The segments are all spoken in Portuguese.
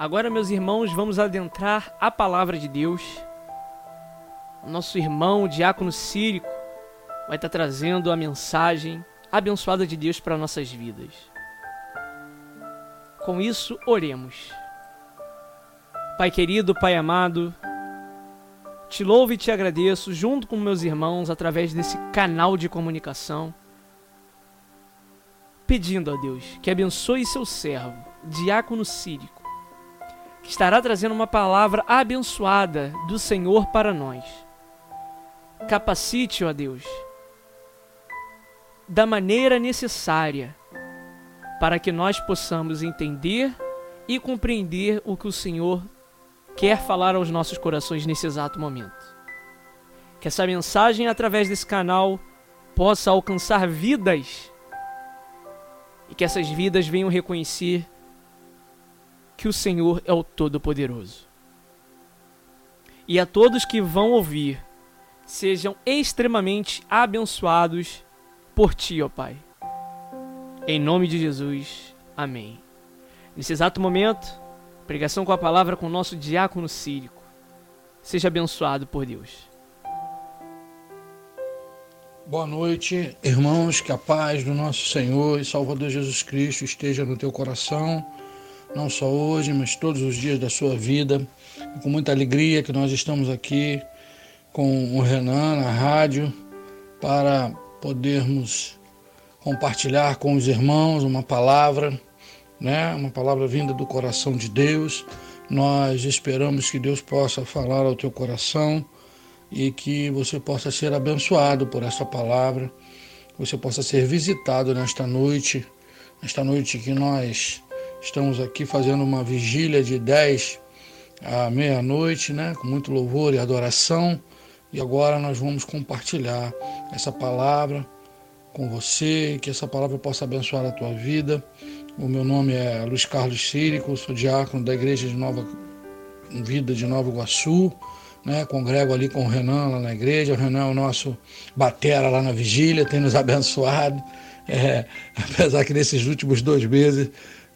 Agora, meus irmãos, vamos adentrar a palavra de Deus. Nosso irmão, o diácono Círico, vai estar trazendo a mensagem abençoada de Deus para nossas vidas. Com isso, oremos. Pai querido, Pai amado, te louvo e te agradeço, junto com meus irmãos, através desse canal de comunicação, pedindo a Deus que abençoe seu servo, diácono Círico que estará trazendo uma palavra abençoada do Senhor para nós. Capacite, ó Deus, da maneira necessária para que nós possamos entender e compreender o que o Senhor quer falar aos nossos corações nesse exato momento. Que essa mensagem, através desse canal, possa alcançar vidas e que essas vidas venham reconhecer que o Senhor é o Todo-Poderoso. E a todos que vão ouvir, sejam extremamente abençoados por Ti, ó Pai. Em nome de Jesus, amém. Nesse exato momento, pregação com a palavra com o nosso diácono círico. Seja abençoado por Deus. Boa noite, irmãos, que a paz do nosso Senhor e Salvador Jesus Cristo esteja no teu coração não só hoje, mas todos os dias da sua vida. com muita alegria que nós estamos aqui com o Renan na rádio para podermos compartilhar com os irmãos uma palavra, né? Uma palavra vinda do coração de Deus. Nós esperamos que Deus possa falar ao teu coração e que você possa ser abençoado por essa palavra, você possa ser visitado nesta noite, nesta noite que nós Estamos aqui fazendo uma vigília de 10 à meia-noite, né? com muito louvor e adoração. E agora nós vamos compartilhar essa palavra com você, que essa palavra possa abençoar a tua vida. O meu nome é Luiz Carlos Círico, sou diácono da Igreja de Nova Vida de Nova Iguaçu. Né, congrego ali com o Renan lá na igreja. O Renan é o nosso batera lá na vigília, tem nos abençoado. É, apesar que nesses últimos dois meses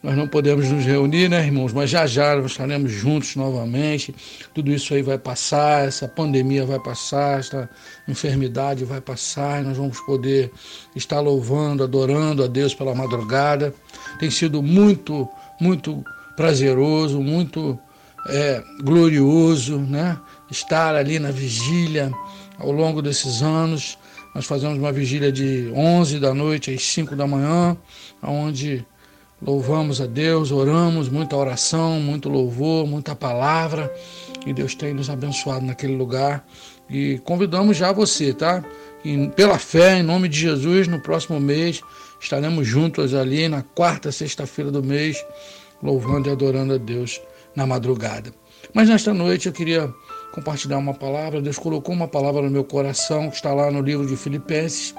nós não podemos nos reunir, né, irmãos? Mas já já estaremos juntos novamente. Tudo isso aí vai passar, essa pandemia vai passar, essa enfermidade vai passar, nós vamos poder estar louvando, adorando a Deus pela madrugada. Tem sido muito, muito prazeroso, muito é, glorioso, né? Estar ali na vigília ao longo desses anos. Nós fazemos uma vigília de 11 da noite às 5 da manhã, onde Louvamos a Deus, oramos, muita oração, muito louvor, muita palavra. E Deus tem nos abençoado naquele lugar. E convidamos já você, tá? E pela fé, em nome de Jesus, no próximo mês estaremos juntos ali na quarta sexta-feira do mês, louvando e adorando a Deus na madrugada. Mas nesta noite eu queria compartilhar uma palavra. Deus colocou uma palavra no meu coração, que está lá no livro de Filipenses,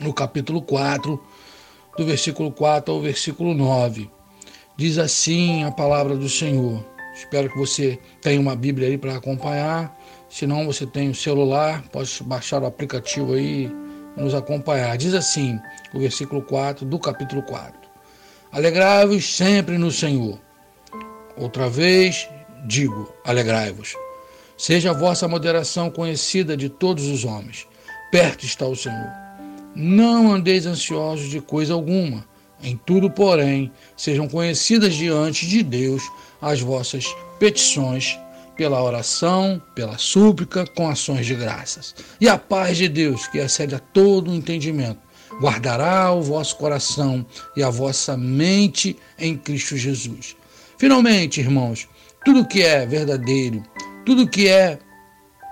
no capítulo 4 do versículo 4 ao versículo 9. Diz assim a palavra do Senhor. Espero que você tenha uma Bíblia aí para acompanhar. Se não, você tem o celular, pode baixar o aplicativo aí e nos acompanhar. Diz assim o versículo 4 do capítulo 4. Alegrai-vos sempre no Senhor. Outra vez digo, alegrai-vos. Seja a vossa moderação conhecida de todos os homens. Perto está o Senhor não andeis ansiosos de coisa alguma. Em tudo, porém, sejam conhecidas diante de Deus as vossas petições pela oração, pela súplica, com ações de graças. E a paz de Deus, que excede a todo o entendimento, guardará o vosso coração e a vossa mente em Cristo Jesus. Finalmente, irmãos, tudo que é verdadeiro, tudo que é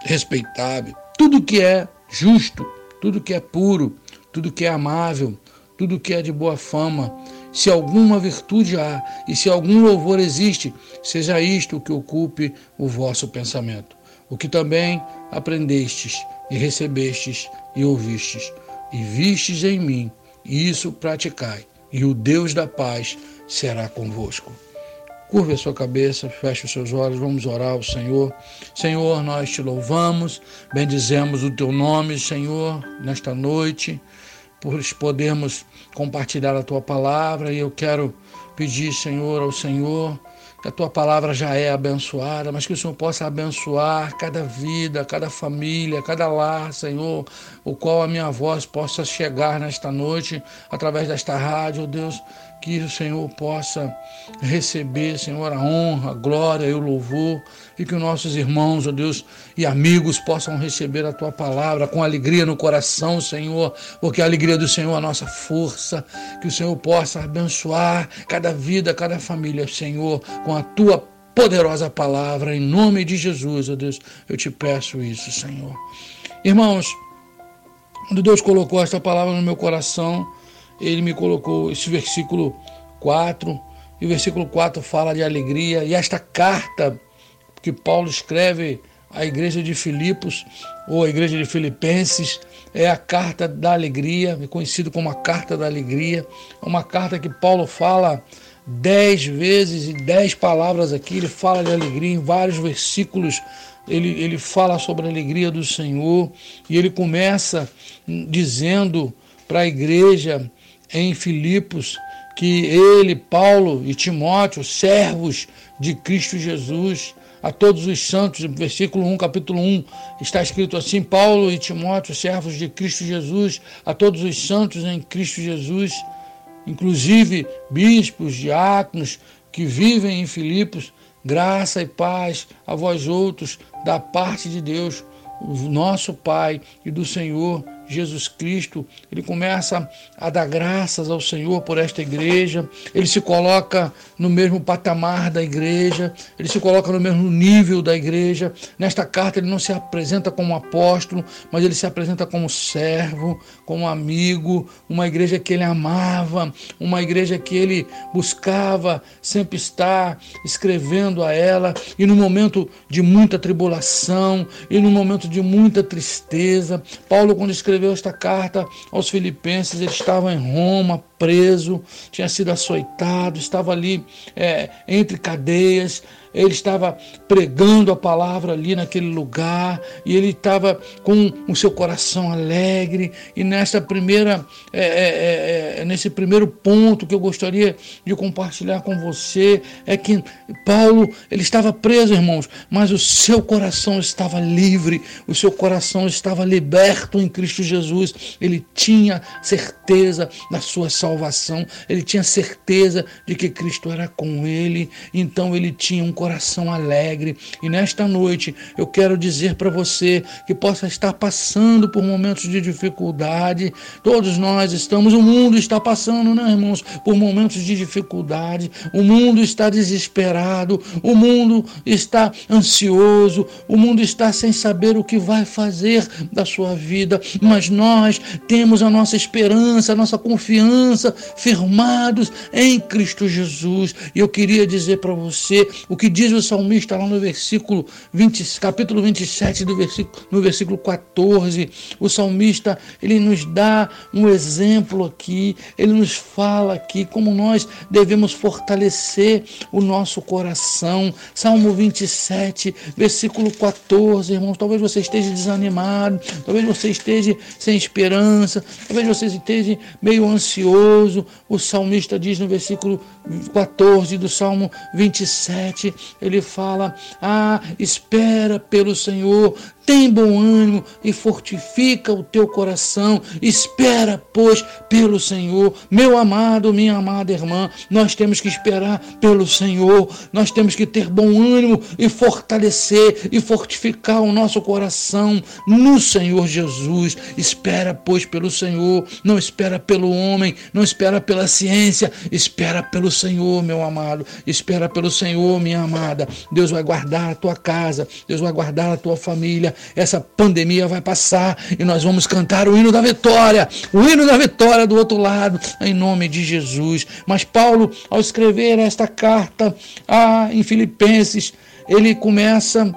respeitável, tudo que é justo, tudo que é puro, tudo que é amável, tudo que é de boa fama, se alguma virtude há e se algum louvor existe, seja isto o que ocupe o vosso pensamento. O que também aprendestes e recebestes e ouvistes e vistes em mim, e isso praticai, e o Deus da paz será convosco. Curve a sua cabeça, feche os seus olhos, vamos orar ao Senhor. Senhor, nós te louvamos, bendizemos o teu nome, Senhor, nesta noite por podermos compartilhar a tua palavra. E eu quero pedir, Senhor, ao Senhor que a tua palavra já é abençoada, mas que o Senhor possa abençoar cada vida, cada família, cada lar, Senhor, o qual a minha voz possa chegar nesta noite através desta rádio, Deus, que o Senhor possa receber, Senhor, a honra, a glória e o louvor, e que os nossos irmãos, ó Deus, e amigos possam receber a tua palavra com alegria no coração, Senhor, porque a alegria do Senhor é a nossa força, que o Senhor possa abençoar cada vida, cada família, Senhor, com a tua poderosa palavra, em nome de Jesus, ó Deus, eu te peço isso, Senhor. Irmãos, quando Deus colocou esta palavra no meu coração, ele me colocou esse versículo 4, e o versículo 4 fala de alegria, e esta carta que Paulo escreve à igreja de Filipos, ou à igreja de Filipenses, é a carta da alegria, é conhecido como a carta da alegria, é uma carta que Paulo fala dez vezes e dez palavras aqui, ele fala de alegria em vários versículos, ele, ele fala sobre a alegria do Senhor, e ele começa dizendo para a igreja em Filipos que ele, Paulo e Timóteo, servos de Cristo Jesus, a todos os santos, versículo 1, capítulo 1, está escrito assim: Paulo e Timóteo, servos de Cristo Jesus, a todos os santos em Cristo Jesus, inclusive bispos, diáconos que vivem em Filipos, graça e paz a vós outros, da parte de Deus, nosso Pai e do Senhor Jesus Cristo, ele começa a dar graças ao Senhor por esta igreja, ele se coloca no mesmo patamar da igreja, ele se coloca no mesmo nível da igreja. Nesta carta ele não se apresenta como apóstolo, mas ele se apresenta como servo, como amigo, uma igreja que ele amava, uma igreja que ele buscava sempre estar escrevendo a ela, e no momento de muita tribulação, e no momento de muita tristeza, Paulo quando escreveu escreveu esta carta aos Filipenses, ele estava em Roma, preso, tinha sido açoitado, estava ali é, entre cadeias, ele estava pregando a palavra ali naquele lugar e ele estava com o seu coração alegre. E nessa primeira, é, é, é, é, nesse primeiro ponto que eu gostaria de compartilhar com você é que Paulo ele estava preso, irmãos, mas o seu coração estava livre, o seu coração estava liberto em Cristo Jesus. Ele tinha certeza da sua salvação, ele tinha certeza de que Cristo era com ele, então ele tinha um coração alegre. E nesta noite eu quero dizer para você que possa estar passando por momentos de dificuldade. Todos nós estamos, o mundo está passando, né, irmãos, por momentos de dificuldade. O mundo está desesperado, o mundo está ansioso, o mundo está sem saber o que vai fazer da sua vida, mas nós temos a nossa esperança, a nossa confiança firmados em Cristo Jesus. E eu queria dizer para você o que diz o salmista lá no versículo 20, capítulo 27 do versículo no versículo 14. O salmista, ele nos dá um exemplo aqui, ele nos fala aqui como nós devemos fortalecer o nosso coração. Salmo 27, versículo 14, irmãos, talvez você esteja desanimado, talvez você esteja sem esperança, talvez você esteja meio ansioso. O salmista diz no versículo 14 do Salmo 27, ele fala: Ah, espera pelo Senhor, tem bom ânimo e fortifica o teu coração. Espera, pois, pelo Senhor. Meu amado, minha amada irmã, nós temos que esperar pelo Senhor. Nós temos que ter bom ânimo e fortalecer e fortificar o nosso coração no Senhor Jesus. Espera, pois, pelo Senhor. Não espera pelo homem, não espera pela ciência. Espera pelo Senhor, meu amado. Espera pelo Senhor, minha amada. Deus vai guardar a tua casa. Deus vai guardar a tua família essa pandemia vai passar e nós vamos cantar o hino da vitória, o hino da vitória do outro lado, em nome de Jesus. Mas Paulo, ao escrever esta carta em Filipenses, ele começa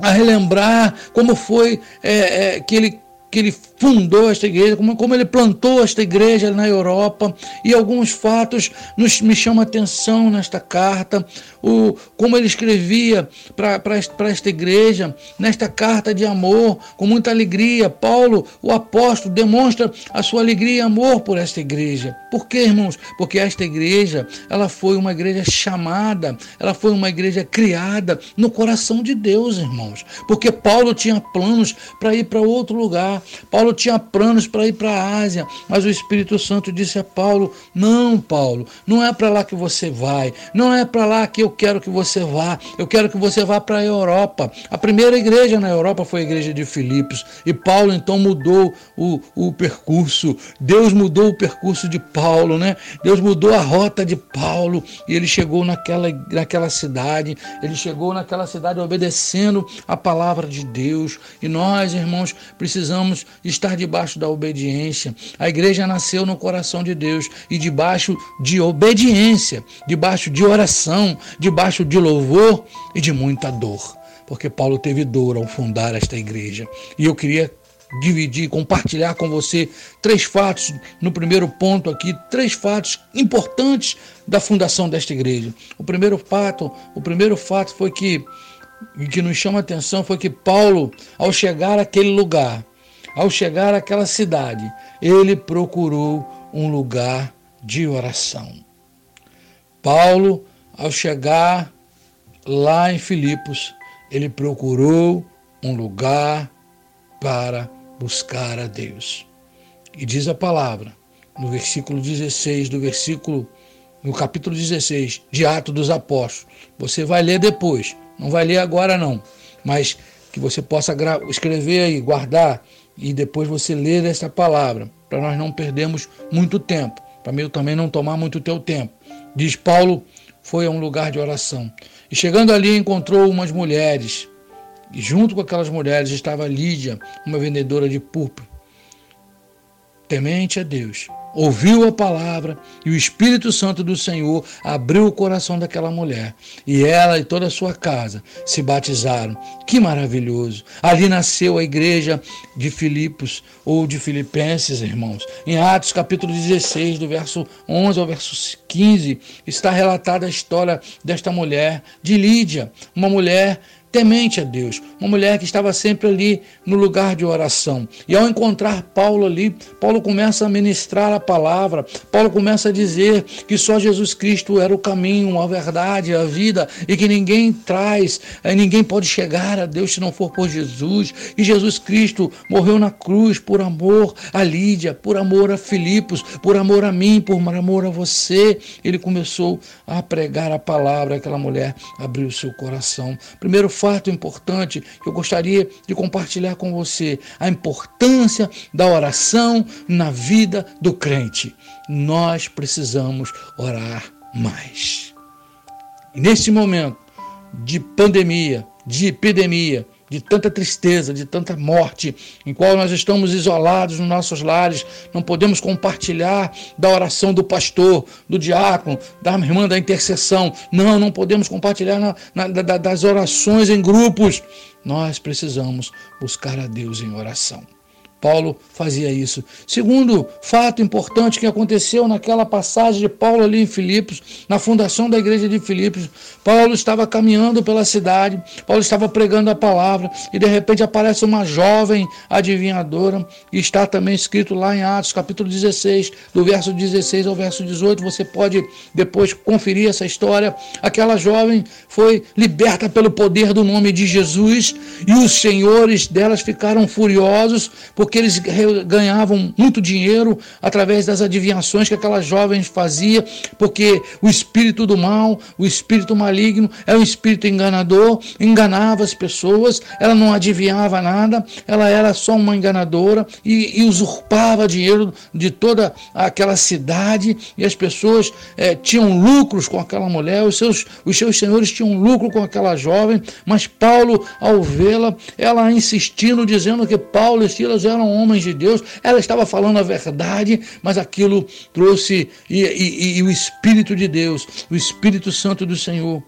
a relembrar como foi é, é, que ele que ele fundou esta igreja, como, como ele plantou esta igreja na Europa, e alguns fatos nos, me chamam a atenção nesta carta, o, como ele escrevia para esta igreja, nesta carta de amor, com muita alegria. Paulo, o apóstolo, demonstra a sua alegria e amor por esta igreja. Por quê, irmãos? Porque esta igreja, ela foi uma igreja chamada, ela foi uma igreja criada no coração de Deus, irmãos. Porque Paulo tinha planos para ir para outro lugar. Paulo tinha planos para ir para a Ásia, mas o Espírito Santo disse a Paulo: "Não, Paulo, não é para lá que você vai. Não é para lá que eu quero que você vá. Eu quero que você vá para a Europa. A primeira igreja na Europa foi a igreja de Filipos. E Paulo então mudou o, o percurso. Deus mudou o percurso de Paulo, né? Deus mudou a rota de Paulo. E ele chegou naquela, naquela cidade. Ele chegou naquela cidade obedecendo a palavra de Deus. E nós, irmãos, precisamos estar debaixo da obediência. A igreja nasceu no coração de Deus e debaixo de obediência, debaixo de oração, debaixo de louvor e de muita dor, porque Paulo teve dor ao fundar esta igreja. E eu queria dividir, compartilhar com você três fatos no primeiro ponto aqui, três fatos importantes da fundação desta igreja. O primeiro fato, o primeiro fato foi que que nos chama a atenção foi que Paulo, ao chegar àquele lugar, ao chegar àquela cidade, ele procurou um lugar de oração. Paulo ao chegar lá em Filipos, ele procurou um lugar para buscar a Deus. E diz a palavra, no versículo 16 do versículo no capítulo 16 de Atos dos Apóstolos. Você vai ler depois, não vai ler agora não, mas que você possa escrever aí, guardar e depois você ler essa palavra, para nós não perdermos muito tempo, para mim também não tomar muito teu tempo. Diz Paulo foi a um lugar de oração. E chegando ali, encontrou umas mulheres. E junto com aquelas mulheres estava Lídia, uma vendedora de púrpura. Temente a Deus ouviu a palavra e o Espírito Santo do Senhor abriu o coração daquela mulher. E ela e toda a sua casa se batizaram. Que maravilhoso! Ali nasceu a igreja de Filipos ou de Filipenses, irmãos. Em Atos capítulo 16, do verso 11 ao verso 15, está relatada a história desta mulher, de Lídia, uma mulher temente a Deus, uma mulher que estava sempre ali no lugar de oração. E ao encontrar Paulo ali, Paulo começa a ministrar a palavra, Paulo começa a dizer que só Jesus Cristo era o caminho, a verdade, a vida, e que ninguém traz, eh, ninguém pode chegar a Deus se não for por Jesus. E Jesus Cristo morreu na cruz por amor a Lídia, por amor a Filipos, por amor a mim, por amor a você. Ele começou a pregar a palavra, aquela mulher abriu seu coração. Primeiro fato importante que eu gostaria de compartilhar com você: a importância da oração na vida do crente. Nós precisamos orar mais. E nesse momento de pandemia, de epidemia, de tanta tristeza, de tanta morte, em qual nós estamos isolados nos nossos lares, não podemos compartilhar da oração do pastor, do diácono, da irmã da intercessão. Não, não podemos compartilhar na, na, da, das orações em grupos. Nós precisamos buscar a Deus em oração. Paulo fazia isso. Segundo fato importante que aconteceu naquela passagem de Paulo ali em Filipos, na fundação da igreja de Filipos, Paulo estava caminhando pela cidade, Paulo estava pregando a palavra e de repente aparece uma jovem adivinhadora e está também escrito lá em Atos, capítulo 16, do verso 16 ao verso 18. Você pode depois conferir essa história. Aquela jovem foi liberta pelo poder do nome de Jesus e os senhores delas ficaram furiosos porque porque eles ganhavam muito dinheiro através das adivinhações que aquelas jovens faziam, porque o espírito do mal, o espírito maligno, é um espírito enganador, enganava as pessoas, ela não adivinhava nada, ela era só uma enganadora e, e usurpava dinheiro de toda aquela cidade e as pessoas é, tinham lucros com aquela mulher, os seus, os seus senhores tinham lucro com aquela jovem, mas Paulo, ao vê-la, ela insistindo, dizendo que Paulo e Silas eram eram homens de Deus, ela estava falando a verdade, mas aquilo trouxe, e, e, e o Espírito de Deus, o Espírito Santo do Senhor,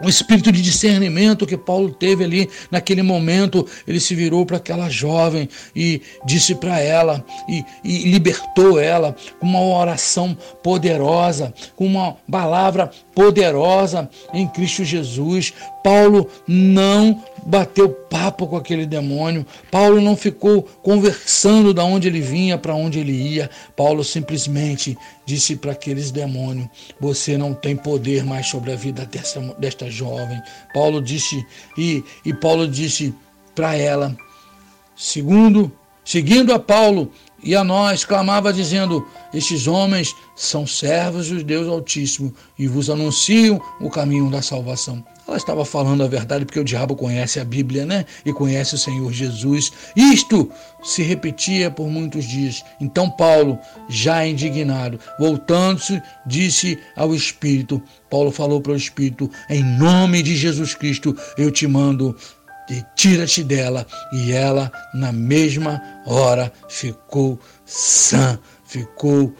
o espírito de discernimento que Paulo teve ali naquele momento, ele se virou para aquela jovem e disse para ela e, e, libertou ela com uma oração poderosa, com uma palavra poderosa em Cristo Jesus. Paulo não bateu papo com aquele demônio. Paulo não ficou conversando da onde ele vinha, para onde ele ia. Paulo simplesmente disse para aqueles demônios: Você não tem poder mais sobre a vida dessa, desta jovem. Paulo disse, e, e Paulo disse para ela, segundo, seguindo a Paulo e a nós, clamava dizendo: Estes homens são servos do Deus Altíssimo e vos anunciam o caminho da salvação. Ela estava falando a verdade porque o diabo conhece a Bíblia, né? E conhece o Senhor Jesus. Isto se repetia por muitos dias. Então Paulo, já indignado, voltando-se, disse ao Espírito: Paulo falou para o Espírito: Em nome de Jesus Cristo, eu te mando tira-te dela. E ela, na mesma hora, ficou sã, ficou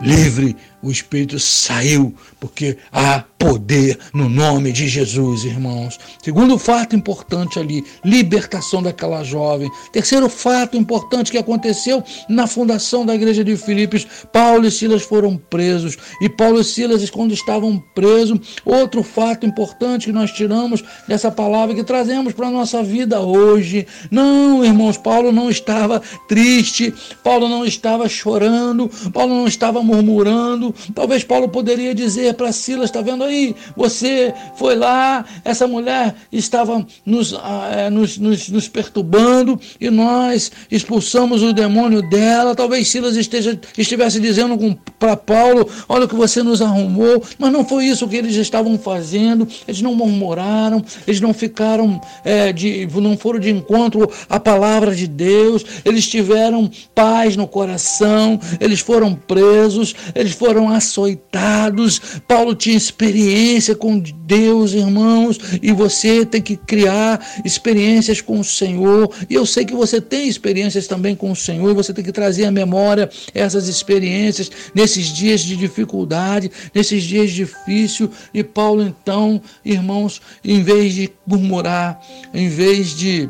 livre, o espírito saiu, porque há poder no nome de Jesus, irmãos. Segundo fato importante ali, libertação daquela jovem. Terceiro fato importante que aconteceu na fundação da igreja de Filipos, Paulo e Silas foram presos. E Paulo e Silas, quando estavam presos, outro fato importante que nós tiramos dessa palavra que trazemos para a nossa vida hoje. Não, irmãos, Paulo não estava triste, Paulo não estava chorando, Paulo não estava murmurando. Talvez Paulo poderia dizer para Silas, está vendo aí, você foi lá, essa mulher estava nos, é, nos, nos, nos perturbando e nós expulsamos o demônio dela. Talvez Silas esteja, estivesse dizendo para Paulo: Olha o que você nos arrumou, mas não foi isso que eles estavam fazendo. Eles não murmuraram, eles não ficaram, é, de, não foram de encontro à palavra de Deus, eles tiveram paz no coração, eles foram presos, eles foram açoitados. Paulo tinha experiência com Deus, irmãos, e você tem que criar experiências com o Senhor. E eu sei que você tem experiências também com o Senhor, você tem que trazer à memória essas experiências nesses dias de dificuldade, nesses dias difíceis. E Paulo, então, irmãos, em vez de murmurar, em vez de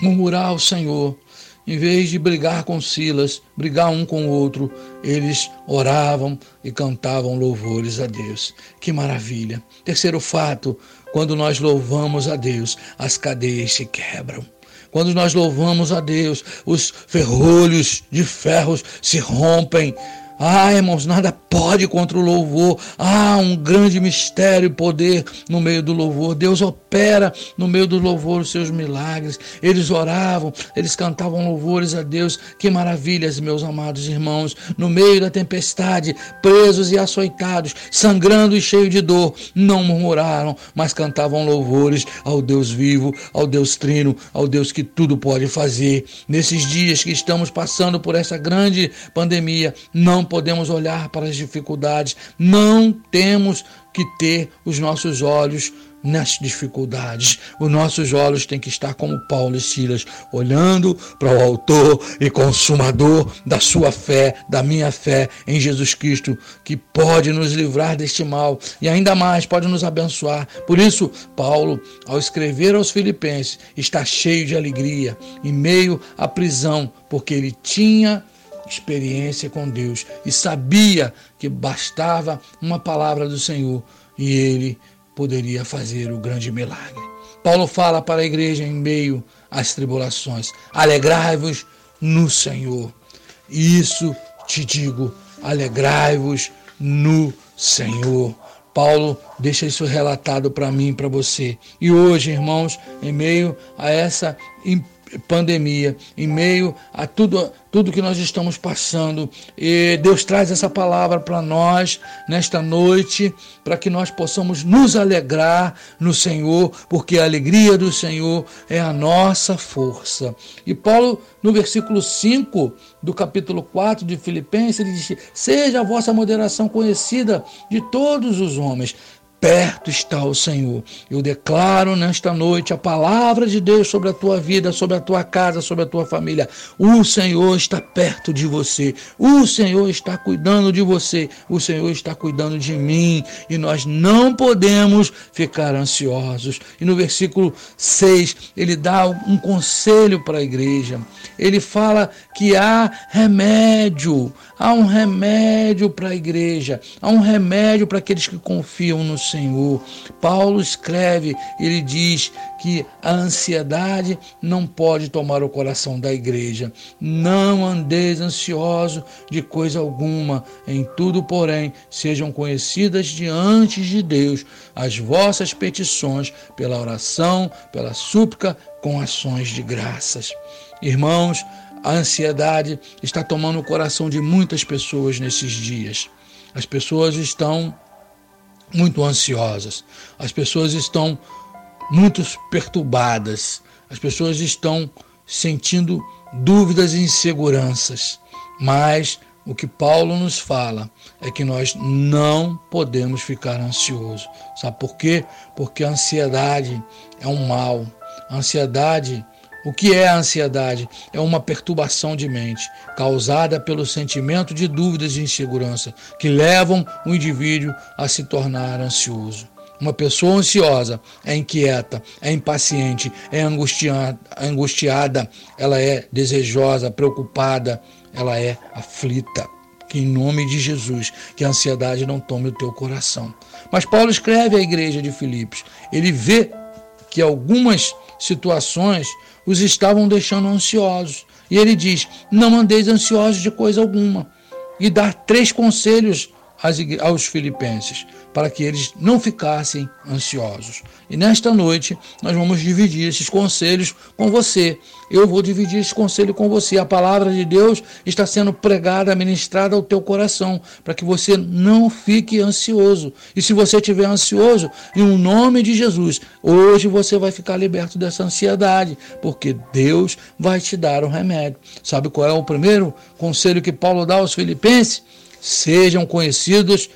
murmurar ao Senhor, em vez de brigar com Silas, brigar um com o outro, eles oravam e cantavam louvores a Deus. Que maravilha! Terceiro fato, quando nós louvamos a Deus, as cadeias se quebram. Quando nós louvamos a Deus, os ferrolhos de ferros se rompem, ah, irmãos, nada pode contra o louvor. Ah, um grande mistério e poder no meio do louvor. Deus opera no meio do louvor os seus milagres. Eles oravam, eles cantavam louvores a Deus. Que maravilhas, meus amados irmãos. No meio da tempestade, presos e açoitados, sangrando e cheios de dor, não murmuraram, mas cantavam louvores ao Deus vivo, ao Deus trino, ao Deus que tudo pode fazer. Nesses dias que estamos passando por essa grande pandemia, não podemos olhar para as dificuldades, não temos que ter os nossos olhos nas dificuldades. Os nossos olhos têm que estar como Paulo e Silas, olhando para o autor e consumador da sua fé, da minha fé em Jesus Cristo, que pode nos livrar deste mal e ainda mais pode nos abençoar. Por isso, Paulo, ao escrever aos Filipenses, está cheio de alegria em meio à prisão, porque ele tinha experiência com Deus e sabia que bastava uma palavra do Senhor e ele poderia fazer o grande milagre. Paulo fala para a igreja em meio às tribulações: alegrai-vos no Senhor. Isso te digo, alegrai-vos no Senhor. Paulo deixa isso relatado para mim para você. E hoje, irmãos, em meio a essa pandemia, em meio a tudo, tudo que nós estamos passando. E Deus traz essa palavra para nós nesta noite, para que nós possamos nos alegrar no Senhor, porque a alegria do Senhor é a nossa força. E Paulo, no versículo 5 do capítulo 4 de Filipenses, ele diz: Seja a vossa moderação conhecida de todos os homens perto está o Senhor. Eu declaro nesta noite a palavra de Deus sobre a tua vida, sobre a tua casa, sobre a tua família. O Senhor está perto de você. O Senhor está cuidando de você. O Senhor está cuidando de mim. E nós não podemos ficar ansiosos. E no versículo 6, ele dá um conselho para a igreja. Ele fala que há remédio. Há um remédio para a igreja. Há um remédio para aqueles que confiam no Senhor. Paulo escreve, ele diz que a ansiedade não pode tomar o coração da igreja. Não andeis ansioso de coisa alguma, em tudo, porém, sejam conhecidas diante de Deus as vossas petições pela oração, pela súplica, com ações de graças. Irmãos, a ansiedade está tomando o coração de muitas pessoas nesses dias. As pessoas estão muito ansiosas, as pessoas estão muito perturbadas, as pessoas estão sentindo dúvidas e inseguranças. Mas o que Paulo nos fala é que nós não podemos ficar ansiosos. Sabe por quê? Porque a ansiedade é um mal. A ansiedade o que é a ansiedade? É uma perturbação de mente causada pelo sentimento de dúvidas e insegurança que levam o indivíduo a se tornar ansioso. Uma pessoa ansiosa é inquieta, é impaciente, é angustiada, ela é desejosa, preocupada, ela é aflita. Que em nome de Jesus, que a ansiedade não tome o teu coração. Mas Paulo escreve à igreja de Filipos, ele vê que algumas situações os estavam deixando ansiosos. E ele diz: Não andeis ansiosos de coisa alguma. E dá três conselhos aos filipenses para que eles não ficassem ansiosos. E nesta noite nós vamos dividir esses conselhos com você. Eu vou dividir esse conselho com você. A palavra de Deus está sendo pregada, ministrada ao teu coração, para que você não fique ansioso. E se você estiver ansioso, em um nome de Jesus, hoje você vai ficar liberto dessa ansiedade, porque Deus vai te dar o remédio. Sabe qual é o primeiro conselho que Paulo dá aos filipenses? Sejam conhecidos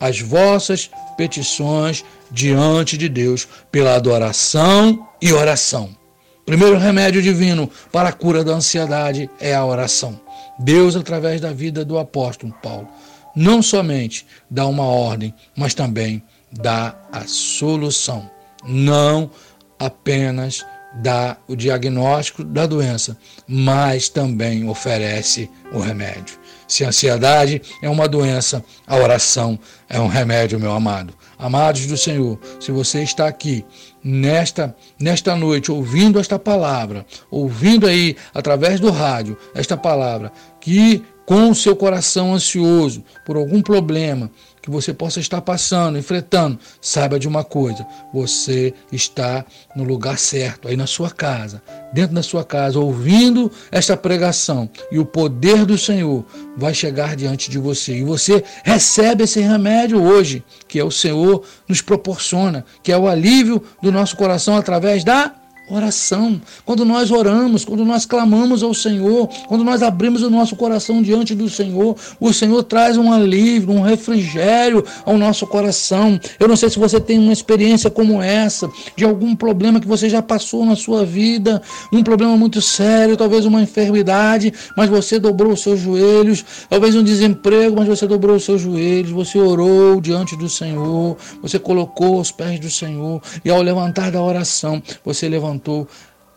as vossas petições diante de Deus pela adoração e oração. Primeiro remédio divino para a cura da ansiedade é a oração. Deus, através da vida do apóstolo Paulo, não somente dá uma ordem, mas também dá a solução. Não apenas dá o diagnóstico da doença, mas também oferece o remédio. Se a ansiedade é uma doença, a oração é um remédio, meu amado. Amados do Senhor, se você está aqui nesta nesta noite ouvindo esta palavra, ouvindo aí através do rádio esta palavra, que com o seu coração ansioso por algum problema, que você possa estar passando, enfrentando, saiba de uma coisa: você está no lugar certo, aí na sua casa, dentro da sua casa, ouvindo esta pregação, e o poder do Senhor vai chegar diante de você. E você recebe esse remédio hoje, que é o Senhor nos proporciona, que é o alívio do nosso coração através da Oração. Quando nós oramos, quando nós clamamos ao Senhor, quando nós abrimos o nosso coração diante do Senhor, o Senhor traz um alívio, um refrigério ao nosso coração. Eu não sei se você tem uma experiência como essa, de algum problema que você já passou na sua vida, um problema muito sério, talvez uma enfermidade, mas você dobrou os seus joelhos, talvez um desemprego, mas você dobrou os seus joelhos, você orou diante do Senhor, você colocou os pés do Senhor, e ao levantar da oração, você levantou levantou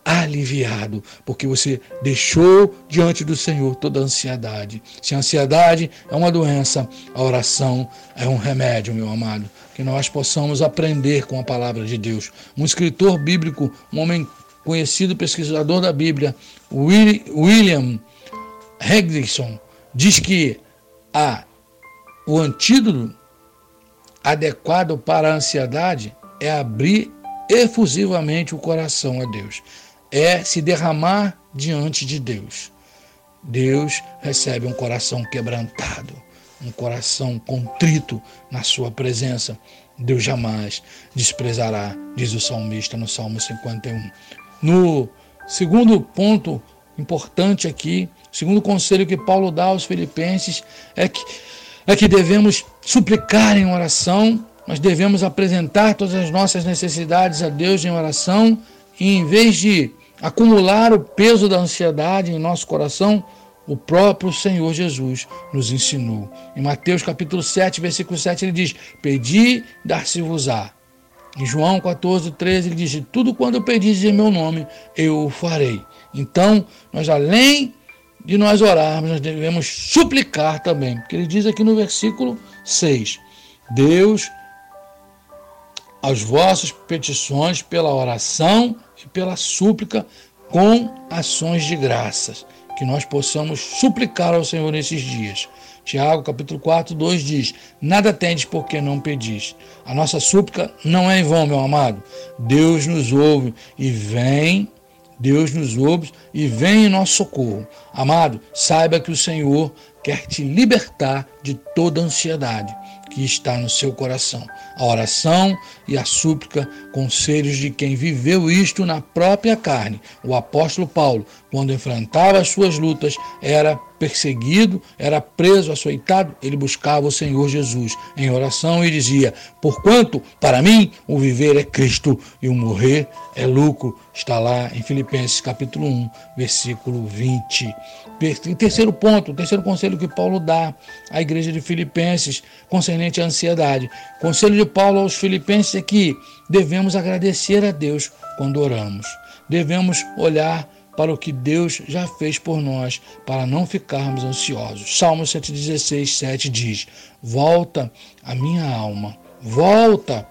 aliviado, porque você deixou diante do Senhor toda a ansiedade. Se a ansiedade é uma doença, a oração é um remédio, meu amado. Que nós possamos aprender com a palavra de Deus. Um escritor bíblico, um homem conhecido pesquisador da Bíblia, William Hendrickson, diz que a, o antídoto adequado para a ansiedade é abrir efusivamente o coração a Deus. É se derramar diante de Deus. Deus recebe um coração quebrantado, um coração contrito na sua presença. Deus jamais desprezará, diz o salmista no Salmo 51. No segundo ponto importante aqui, segundo conselho que Paulo dá aos filipenses é que, é que devemos suplicar em oração nós devemos apresentar todas as nossas necessidades a Deus em oração e em vez de acumular o peso da ansiedade em nosso coração, o próprio Senhor Jesus nos ensinou. Em Mateus capítulo 7, versículo 7, ele diz: Pedi, dar-se-vos-á. Em João 14, 13, ele diz: Tudo quando pedis em meu nome, eu o farei. Então, nós além de nós orarmos, nós devemos suplicar também. Porque ele diz aqui no versículo 6: Deus, as vossas petições pela oração e pela súplica com ações de graças que nós possamos suplicar ao Senhor nesses dias. Tiago, capítulo 4, 2 diz: Nada tendes porque não pedis. A nossa súplica não é em vão, meu amado. Deus nos ouve e vem, Deus nos ouve e vem em nosso socorro. Amado, saiba que o Senhor quer te libertar de toda ansiedade que está no seu coração. A oração e a súplica, conselhos de quem viveu isto na própria carne. O apóstolo Paulo, quando enfrentava as suas lutas, era perseguido, era preso, açoitado, ele buscava o Senhor Jesus em oração e dizia: Porquanto para mim o viver é Cristo e o morrer é lucro. Está lá em Filipenses capítulo 1, versículo 20. E terceiro ponto, o terceiro conselho que Paulo dá à igreja de Filipenses, concernente à ansiedade. Conselho de Paulo aos Filipenses é que devemos agradecer a Deus quando oramos. Devemos olhar para o que Deus já fez por nós, para não ficarmos ansiosos. Salmo 116, 7 diz: Volta a minha alma, volta,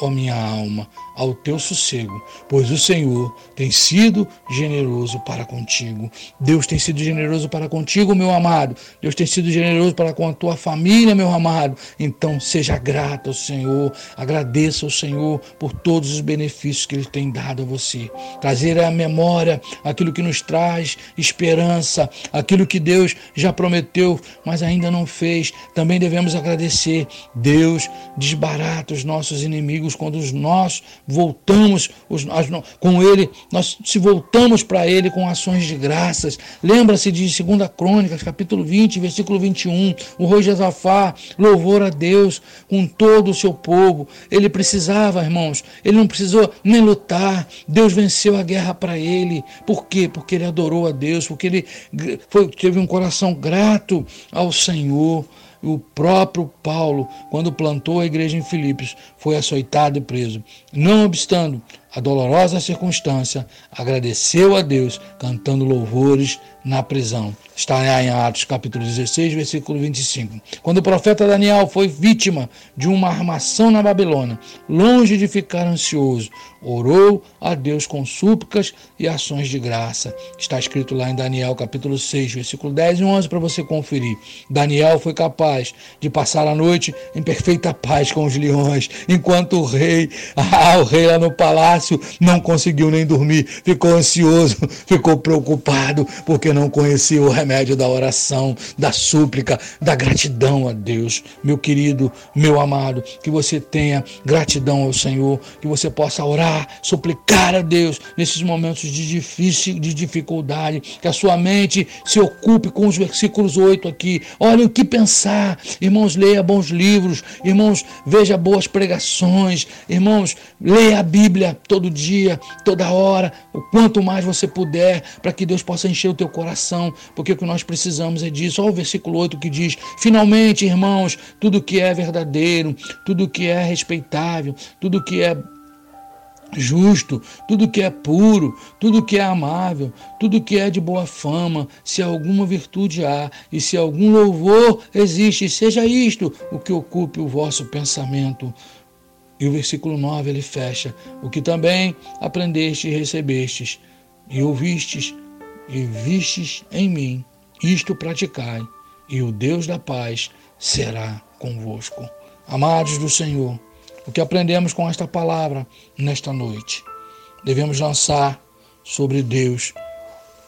ó minha alma, ao teu sossego, pois o Senhor tem sido generoso para contigo. Deus tem sido generoso para contigo, meu amado. Deus tem sido generoso para com a tua família, meu amado. Então seja grato ao Senhor, agradeça ao Senhor por todos os benefícios que Ele tem dado a você. Trazer à memória aquilo que nos traz esperança, aquilo que Deus já prometeu, mas ainda não fez. Também devemos agradecer. Deus desbarata os nossos inimigos quando nós voltamos os, as, com Ele, nós se voltamos para Ele com ações de graças. Lembra-se de 2 Crônicas, capítulo 20, versículo 21. O rei Josafá louvor a Deus com todo o seu povo. Ele precisava, irmãos, ele não precisou nem lutar. Deus venceu a guerra para ele. Por quê? Porque ele adorou a Deus, porque ele foi, teve um coração grato ao Senhor. O próprio Paulo, quando plantou a igreja em Filipos, foi açoitado e preso. Não obstando a dolorosa circunstância, agradeceu a Deus, cantando louvores na prisão. Está em Atos capítulo 16, versículo 25. Quando o profeta Daniel foi vítima de uma armação na Babilônia, longe de ficar ansioso, orou a Deus com súplicas e ações de graça. Está escrito lá em Daniel capítulo 6, versículo 10 e 11 para você conferir. Daniel foi capaz de passar a noite em perfeita paz com os leões, enquanto o rei, ah, o rei lá no palácio não conseguiu nem dormir, ficou ansioso, ficou preocupado porque não conhecia o remédio da oração, da súplica, da gratidão a Deus. Meu querido, meu amado, que você tenha gratidão ao Senhor, que você possa orar, suplicar a Deus nesses momentos de difícil, de dificuldade, que a sua mente se ocupe com os versículos 8 aqui. Olha o que pensar. Irmãos, leia bons livros, irmãos, veja boas pregações, irmãos, leia a Bíblia todo dia, toda hora, o quanto mais você puder, para que Deus possa encher o teu coração, porque que nós precisamos é disso. Olha o versículo 8 que diz: Finalmente, irmãos, tudo que é verdadeiro, tudo que é respeitável, tudo que é justo, tudo que é puro, tudo que é amável, tudo que é de boa fama, se alguma virtude há e se algum louvor existe, seja isto o que ocupe o vosso pensamento. E o versículo 9 ele fecha: O que também aprendeste e recebestes, e ouvistes e vistes em mim, isto praticai, e o Deus da paz será convosco. Amados do Senhor, o que aprendemos com esta palavra nesta noite? Devemos lançar sobre Deus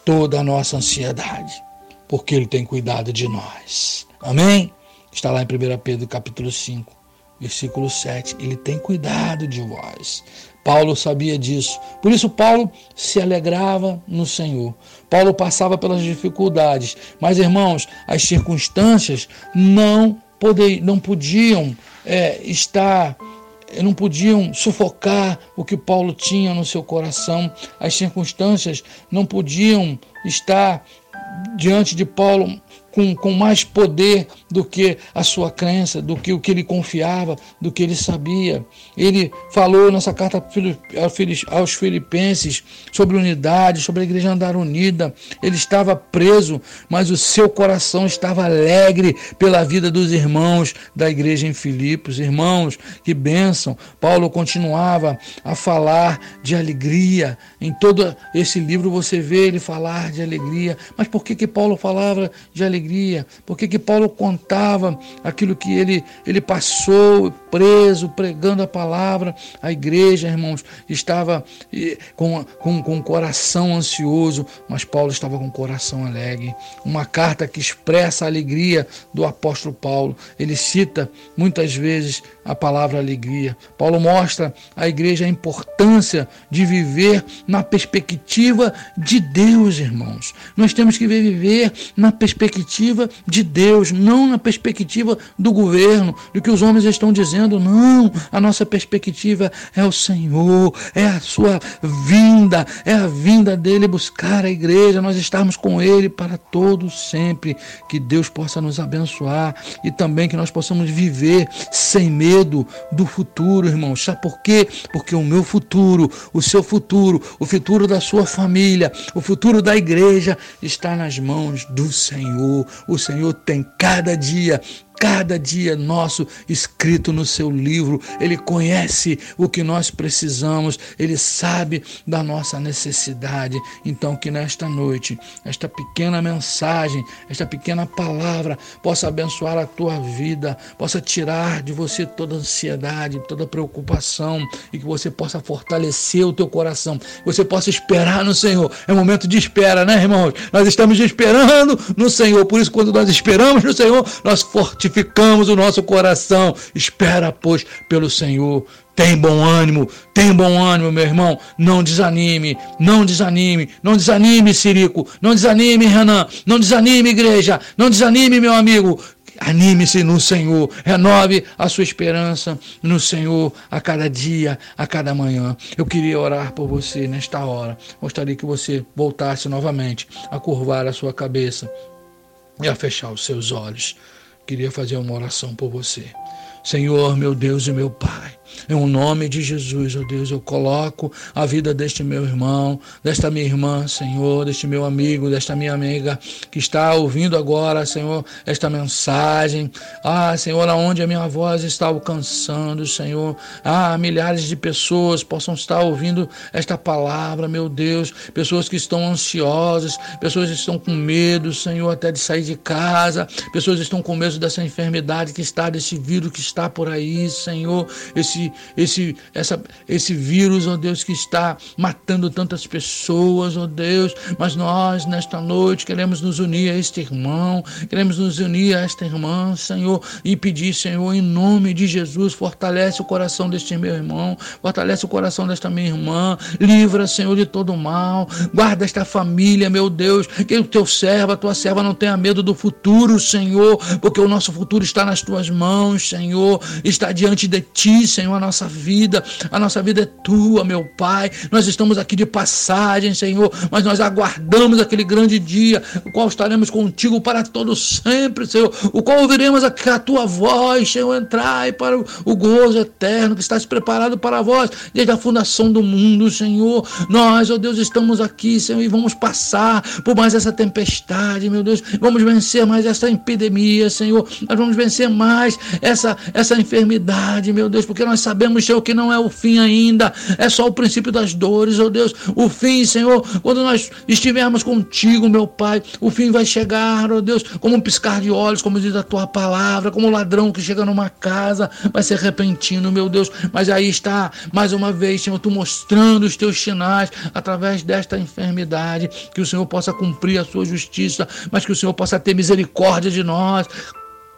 toda a nossa ansiedade, porque Ele tem cuidado de nós. Amém? Está lá em 1 Pedro capítulo 5, versículo 7. Ele tem cuidado de vós. Paulo sabia disso. Por isso, Paulo se alegrava no Senhor. Paulo passava pelas dificuldades. Mas, irmãos, as circunstâncias não, poder, não podiam é, estar não podiam sufocar o que Paulo tinha no seu coração, as circunstâncias não podiam estar diante de Paulo com, com mais poder do que a sua crença, do que o que ele confiava, do que ele sabia. Ele falou nessa carta aos Filipenses sobre unidade, sobre a igreja andar unida. Ele estava preso, mas o seu coração estava alegre pela vida dos irmãos da igreja em Filipos. Irmãos, que bênção! Paulo continuava a falar de alegria. Em todo esse livro você vê ele falar de alegria. Mas por que, que Paulo falava de alegria? alegria, porque que Paulo contava aquilo que ele, ele passou preso, pregando a palavra. A igreja, irmãos, estava com, com, com o coração ansioso, mas Paulo estava com o coração alegre. Uma carta que expressa a alegria do apóstolo Paulo. Ele cita muitas vezes a palavra alegria. Paulo mostra à igreja a importância de viver na perspectiva de Deus, irmãos. Nós temos que viver na perspectiva de Deus, não na perspectiva do governo, do que os homens estão dizendo. Não, a nossa perspectiva é o Senhor, é a sua vinda, é a vinda dele buscar a igreja, nós estamos com ele para todo sempre. Que Deus possa nos abençoar e também que nós possamos viver sem medo do futuro, irmão. Sabe por quê? Porque o meu futuro, o seu futuro, o futuro da sua família, o futuro da igreja está nas mãos do Senhor. O Senhor tem cada dia cada dia nosso escrito no seu livro. Ele conhece o que nós precisamos, ele sabe da nossa necessidade. Então, que nesta noite, esta pequena mensagem, esta pequena palavra possa abençoar a tua vida, possa tirar de você toda ansiedade, toda preocupação e que você possa fortalecer o teu coração, que você possa esperar no Senhor. É momento de espera, né, irmãos? Nós estamos esperando no Senhor, por isso, quando nós esperamos no Senhor, nós fortificamos fortificamos o nosso coração. Espera, pois, pelo Senhor. Tem bom ânimo, tem bom ânimo, meu irmão. Não desanime, não desanime, não desanime, Sirico, não desanime, Renan, não desanime, igreja, não desanime, meu amigo. Anime-se no Senhor, renove a sua esperança no Senhor a cada dia, a cada manhã. Eu queria orar por você nesta hora. Gostaria que você voltasse novamente a curvar a sua cabeça e a fechar os seus olhos queria fazer uma oração por você. Senhor, meu Deus e meu Pai, em o nome de Jesus, ó oh Deus, eu coloco a vida deste meu irmão, desta minha irmã, Senhor, deste meu amigo, desta minha amiga que está ouvindo agora, Senhor, esta mensagem. Ah, Senhor, aonde a minha voz está alcançando, Senhor. Ah, milhares de pessoas possam estar ouvindo esta palavra, meu Deus. Pessoas que estão ansiosas, pessoas que estão com medo, Senhor, até de sair de casa, pessoas que estão com medo dessa enfermidade que está, desse vírus que está por aí, Senhor, esse esse, esse, essa, esse vírus, ó Deus, que está matando tantas pessoas, ó Deus. Mas nós, nesta noite, queremos nos unir a este irmão, queremos nos unir a esta irmã, Senhor, e pedir, Senhor, em nome de Jesus, fortalece o coração deste meu irmão, fortalece o coração desta minha irmã, livra, Senhor, de todo mal, guarda esta família, meu Deus, que o teu servo, a tua serva não tenha medo do futuro, Senhor, porque o nosso futuro está nas tuas mãos, Senhor, está diante de ti, Senhor Senhor, a nossa vida. A nossa vida é tua, meu Pai. Nós estamos aqui de passagem, Senhor, mas nós aguardamos aquele grande dia, o qual estaremos contigo para todo sempre, Senhor. O qual ouviremos a, a tua voz, Senhor, entrar e para o, o gozo eterno que estás preparado para vós desde a fundação do mundo, Senhor. Nós, ó oh Deus, estamos aqui, Senhor, e vamos passar por mais essa tempestade, meu Deus. Vamos vencer mais essa epidemia, Senhor. Nós vamos vencer mais essa, essa enfermidade, meu Deus, porque nós sabemos, Senhor, que não é o fim ainda, é só o princípio das dores, ó oh Deus. O fim, Senhor, quando nós estivermos contigo, meu Pai, o fim vai chegar, ó oh Deus, como um piscar de olhos, como diz a tua palavra, como um ladrão que chega numa casa, vai ser repentino, meu Deus. Mas aí está, mais uma vez, Senhor, tu mostrando os teus sinais através desta enfermidade, que o Senhor possa cumprir a sua justiça, mas que o Senhor possa ter misericórdia de nós,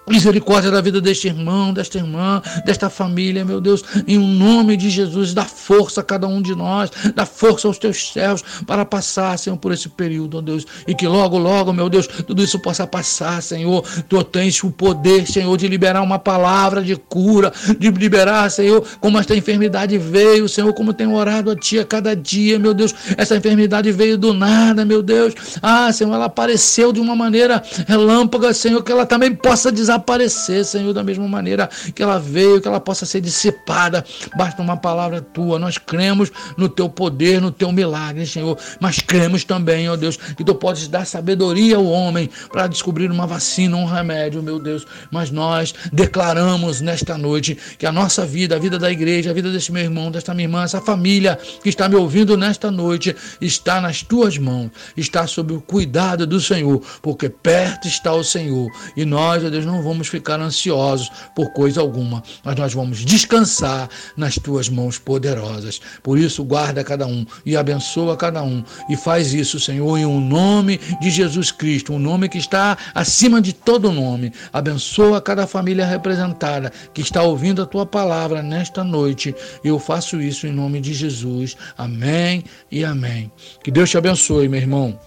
Misericórdia da vida deste irmão, desta irmã, desta família, meu Deus, em nome de Jesus, dá força a cada um de nós, dá força aos teus servos para passar, Senhor, por esse período, ó Deus, e que logo, logo, meu Deus, tudo isso possa passar, Senhor. Tu tens o poder, Senhor, de liberar uma palavra de cura, de liberar, Senhor, como esta enfermidade veio, Senhor, como tenho orado a Ti a cada dia, meu Deus, essa enfermidade veio do nada, meu Deus. Ah, Senhor, ela apareceu de uma maneira relâmpaga, Senhor, que ela também possa desaparecer desaparecer, Senhor, da mesma maneira que ela veio, que ela possa ser dissipada. Basta uma palavra tua. Nós cremos no teu poder, no teu milagre, Senhor. Mas cremos também, ó Deus, que tu podes dar sabedoria ao homem para descobrir uma vacina, um remédio, meu Deus. Mas nós declaramos nesta noite que a nossa vida, a vida da igreja, a vida deste meu irmão, desta minha irmã, essa família que está me ouvindo nesta noite, está nas tuas mãos, está sob o cuidado do Senhor, porque perto está o Senhor. E nós, ó Deus, não vamos ficar ansiosos por coisa alguma, mas nós vamos descansar nas tuas mãos poderosas. Por isso, guarda cada um e abençoa cada um. E faz isso, Senhor, em um nome de Jesus Cristo, um nome que está acima de todo nome. Abençoa cada família representada que está ouvindo a tua palavra nesta noite. Eu faço isso em nome de Jesus. Amém e amém. Que Deus te abençoe, meu irmão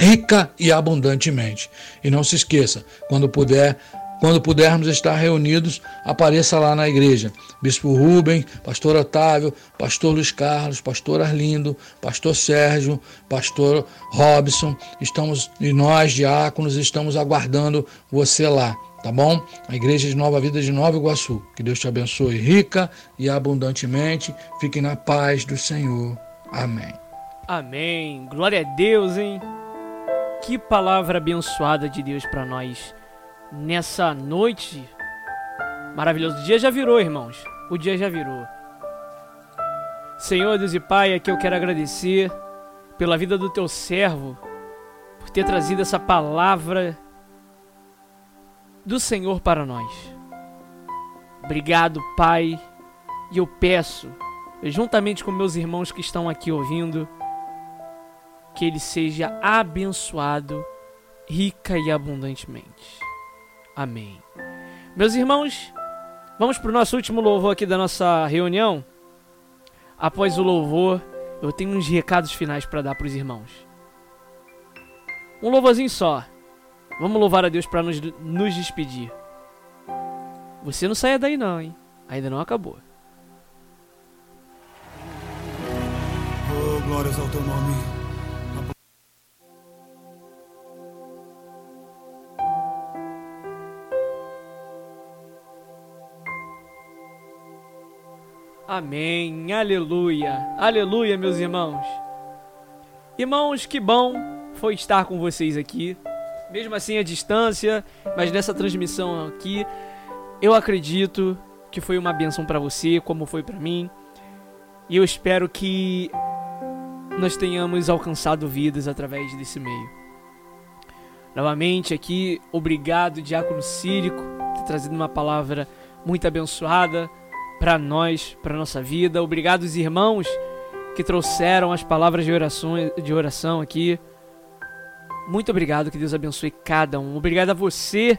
rica e abundantemente. E não se esqueça, quando puder, quando pudermos estar reunidos, apareça lá na igreja. Bispo Rubem, Pastor Otávio, Pastor Luiz Carlos, Pastor Arlindo, Pastor Sérgio, Pastor Robson, estamos e nós diáconos estamos aguardando você lá, tá bom? A Igreja de Nova Vida de Nova Iguaçu. Que Deus te abençoe rica e abundantemente. Fique na paz do Senhor. Amém. Amém. Glória a Deus, hein? Que palavra abençoada de Deus para nós nessa noite maravilhosa. O dia já virou, irmãos. O dia já virou. Senhor Deus e Pai, aqui eu quero agradecer pela vida do teu servo, por ter trazido essa palavra do Senhor para nós. Obrigado, Pai. E eu peço, juntamente com meus irmãos que estão aqui ouvindo, que ele seja abençoado rica e abundantemente. Amém. Meus irmãos, vamos para o nosso último louvor aqui da nossa reunião. Após o louvor, eu tenho uns recados finais para dar para os irmãos. Um louvorzinho só. Vamos louvar a Deus para nos, nos despedir. Você não saia daí não, hein? Ainda não acabou. Oh, glórias ao teu nome. Amém. Aleluia. Aleluia, meus irmãos. Irmãos, que bom foi estar com vocês aqui. Mesmo assim à distância, mas nessa transmissão aqui, eu acredito que foi uma benção para você, como foi para mim. E eu espero que nós tenhamos alcançado vidas através desse meio. Novamente aqui, obrigado, Diácono Círico, por ter trazido uma palavra muito abençoada para nós, para nossa vida. Obrigado os irmãos que trouxeram as palavras de oração, de oração aqui. Muito obrigado, que Deus abençoe cada um. Obrigado a você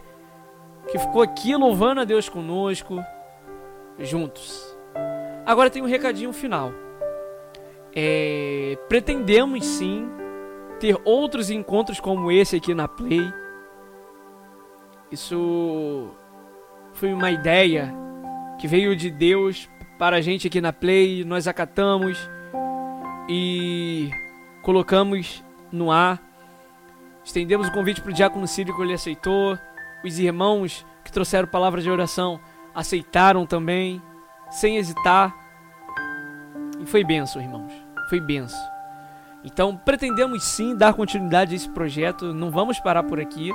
que ficou aqui louvando a Deus conosco, juntos. Agora tem um recadinho final. É, pretendemos sim ter outros encontros como esse aqui na Play. Isso foi uma ideia que veio de Deus para a gente aqui na Play, nós acatamos e colocamos no ar. Estendemos o convite para o Diácono Círico, ele aceitou. Os irmãos que trouxeram palavras de oração aceitaram também, sem hesitar. E foi benção, irmãos. Foi benção. Então, pretendemos sim dar continuidade a esse projeto. Não vamos parar por aqui.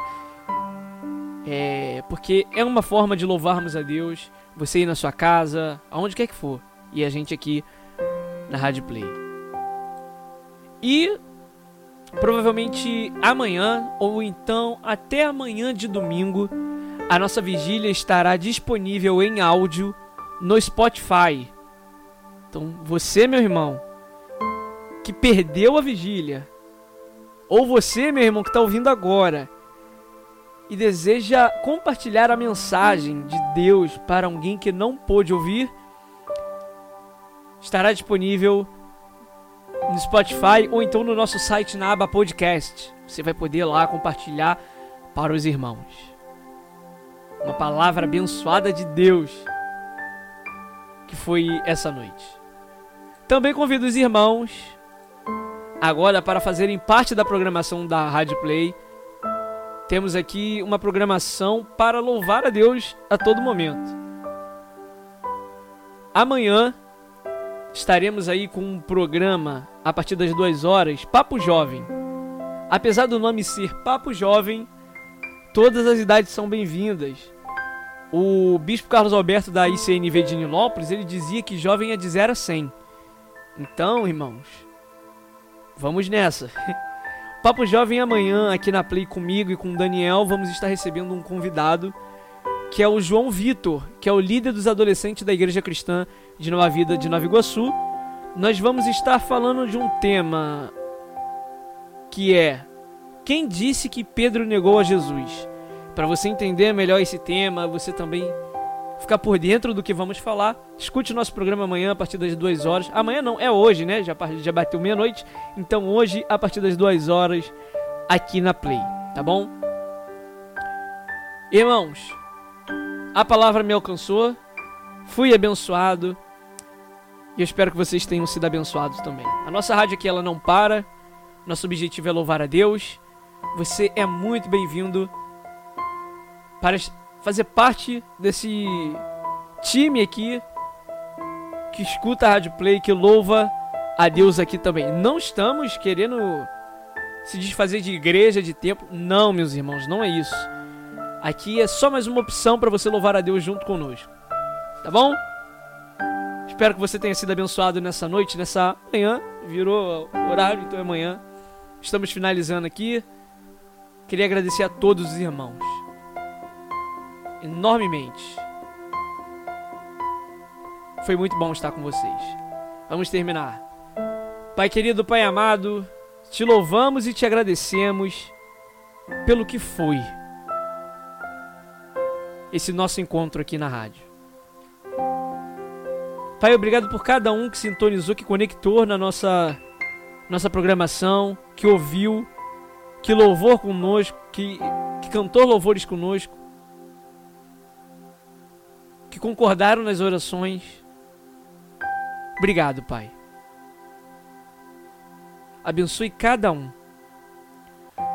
É, porque é uma forma de louvarmos a Deus, você ir na sua casa, aonde quer que for, e a gente aqui na Rádio Play. E provavelmente amanhã ou então até amanhã de domingo, a nossa vigília estará disponível em áudio no Spotify. Então, você, meu irmão, que perdeu a vigília, ou você, meu irmão, que está ouvindo agora, e deseja compartilhar a mensagem de Deus para alguém que não pôde ouvir, estará disponível no Spotify ou então no nosso site na aba podcast. Você vai poder lá compartilhar para os irmãos. Uma palavra abençoada de Deus que foi essa noite. Também convido os irmãos agora para fazerem parte da programação da Rádio Play temos aqui uma programação para louvar a Deus a todo momento. Amanhã estaremos aí com um programa a partir das duas horas, Papo Jovem. Apesar do nome ser Papo Jovem, todas as idades são bem-vindas. O Bispo Carlos Alberto da ICNV de Nilópolis, ele dizia que jovem é de 0 a 100. Então, irmãos, vamos nessa. Papo Jovem amanhã aqui na Play comigo e com o Daniel vamos estar recebendo um convidado que é o João Vitor, que é o líder dos adolescentes da Igreja Cristã de Nova Vida de Nova Iguaçu. Nós vamos estar falando de um tema que é quem disse que Pedro negou a Jesus? Para você entender melhor esse tema, você também ficar por dentro do que vamos falar, escute nosso programa amanhã a partir das 2 horas. Amanhã não, é hoje, né? Já, já bateu meia-noite. Então hoje, a partir das 2 horas, aqui na Play, tá bom? Irmãos, a palavra me alcançou, fui abençoado e eu espero que vocês tenham sido abençoados também. A nossa rádio aqui ela não para, nosso objetivo é louvar a Deus. Você é muito bem-vindo para fazer parte desse time aqui que escuta a Rádio Play, que louva a Deus aqui também. Não estamos querendo se desfazer de igreja, de templo. Não, meus irmãos, não é isso. Aqui é só mais uma opção para você louvar a Deus junto conosco. Tá bom? Espero que você tenha sido abençoado nessa noite, nessa manhã. Virou horário, então é manhã. Estamos finalizando aqui. Queria agradecer a todos os irmãos enormemente. Foi muito bom estar com vocês. Vamos terminar. Pai querido, Pai amado, te louvamos e te agradecemos pelo que foi esse nosso encontro aqui na rádio. Pai, obrigado por cada um que sintonizou, que conectou na nossa nossa programação, que ouviu, que louvou conosco, que, que cantou louvores conosco que concordaram nas orações. Obrigado, Pai. Abençoe cada um.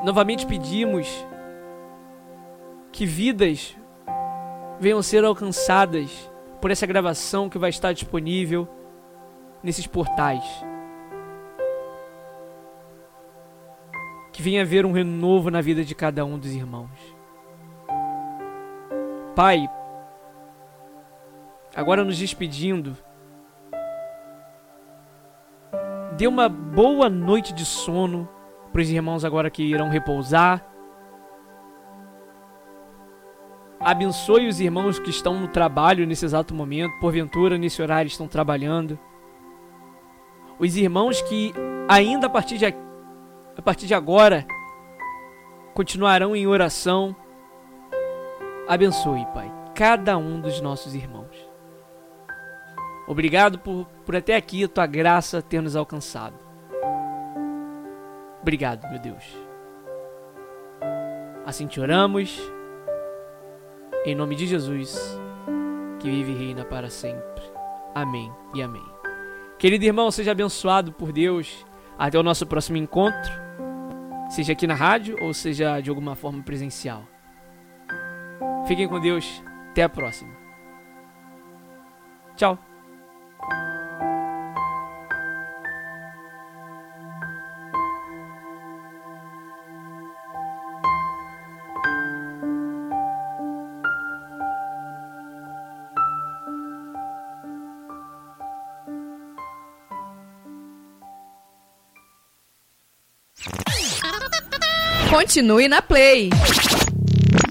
Novamente pedimos que vidas venham ser alcançadas por essa gravação que vai estar disponível nesses portais. Que venha haver um renovo na vida de cada um dos irmãos. Pai, agora nos despedindo, dê uma boa noite de sono para os irmãos agora que irão repousar. Abençoe os irmãos que estão no trabalho nesse exato momento, porventura nesse horário estão trabalhando. Os irmãos que ainda a partir de, a partir de agora continuarão em oração. Abençoe, Pai, cada um dos nossos irmãos. Obrigado por, por até aqui a tua graça ter nos alcançado. Obrigado, meu Deus. Assim te oramos, em nome de Jesus, que vive e reina para sempre. Amém e amém. Querido irmão, seja abençoado por Deus. Até o nosso próximo encontro, seja aqui na rádio ou seja de alguma forma presencial. Fiquem com Deus. Até a próxima. Tchau. Continue na Play.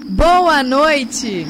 Boa noite!